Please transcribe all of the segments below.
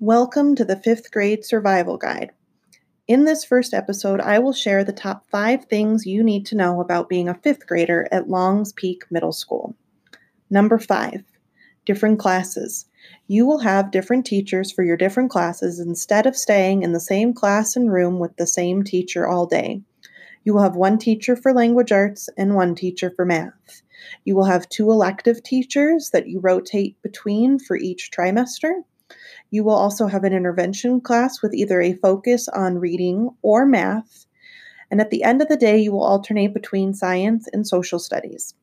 Welcome to the fifth grade survival guide. In this first episode, I will share the top five things you need to know about being a fifth grader at Longs Peak Middle School. Number five, different classes. You will have different teachers for your different classes instead of staying in the same class and room with the same teacher all day. You will have one teacher for language arts and one teacher for math. You will have two elective teachers that you rotate between for each trimester. You will also have an intervention class with either a focus on reading or math. And at the end of the day, you will alternate between science and social studies.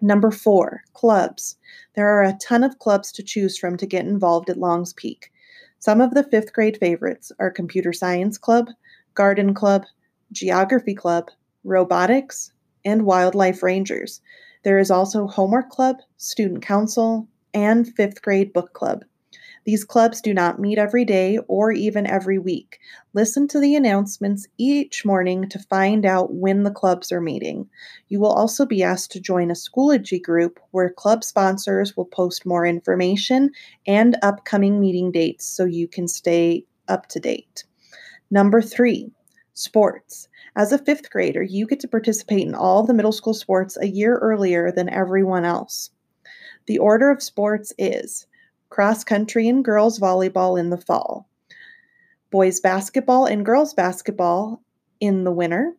Number four, clubs. There are a ton of clubs to choose from to get involved at Longs Peak. Some of the fifth grade favorites are Computer Science Club, Garden Club, Geography Club, Robotics, and Wildlife Rangers. There is also Homework Club, Student Council, and Fifth Grade Book Club. These clubs do not meet every day or even every week. Listen to the announcements each morning to find out when the clubs are meeting. You will also be asked to join a Schoology group where club sponsors will post more information and upcoming meeting dates so you can stay up to date. Number three, sports. As a fifth grader, you get to participate in all the middle school sports a year earlier than everyone else. The order of sports is cross country and girls volleyball in the fall, boys basketball and girls basketball in the winter,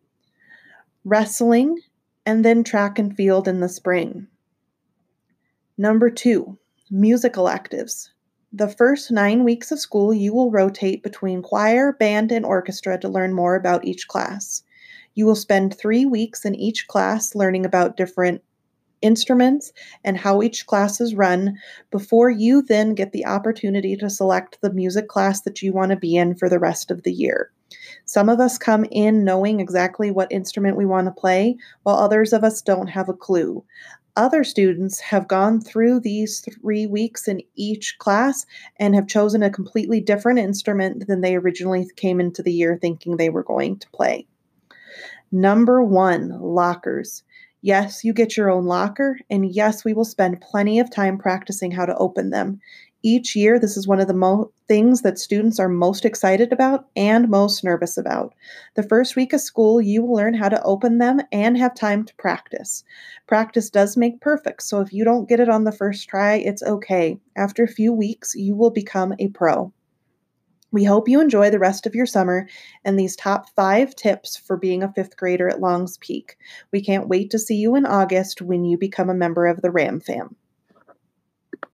wrestling, and then track and field in the spring. Number two, music electives. The first nine weeks of school, you will rotate between choir, band, and orchestra to learn more about each class. You will spend three weeks in each class learning about different instruments, and how each class is run before you then get the opportunity to select the music class that you want to be in for the rest of the year. Some of us come in knowing exactly what instrument we want to play, while others of us don't have a clue. Other students have gone through these three weeks in each class and have chosen a completely different instrument than they originally came into the year thinking they were going to play. Number one, lockers. Yes, you get your own locker, and yes, we will spend plenty of time practicing how to open them. Each year, this is one of the mo- things that students are most excited about and most nervous about. The first week of school, you will learn how to open them and have time to practice. Practice does make perfect, so if you don't get it on the first try, it's okay. After a few weeks, you will become a pro. We hope you enjoy the rest of your summer and these top five tips for being a fifth grader at Longs Peak. We can't wait to see you in August when you become a member of the Ram fam.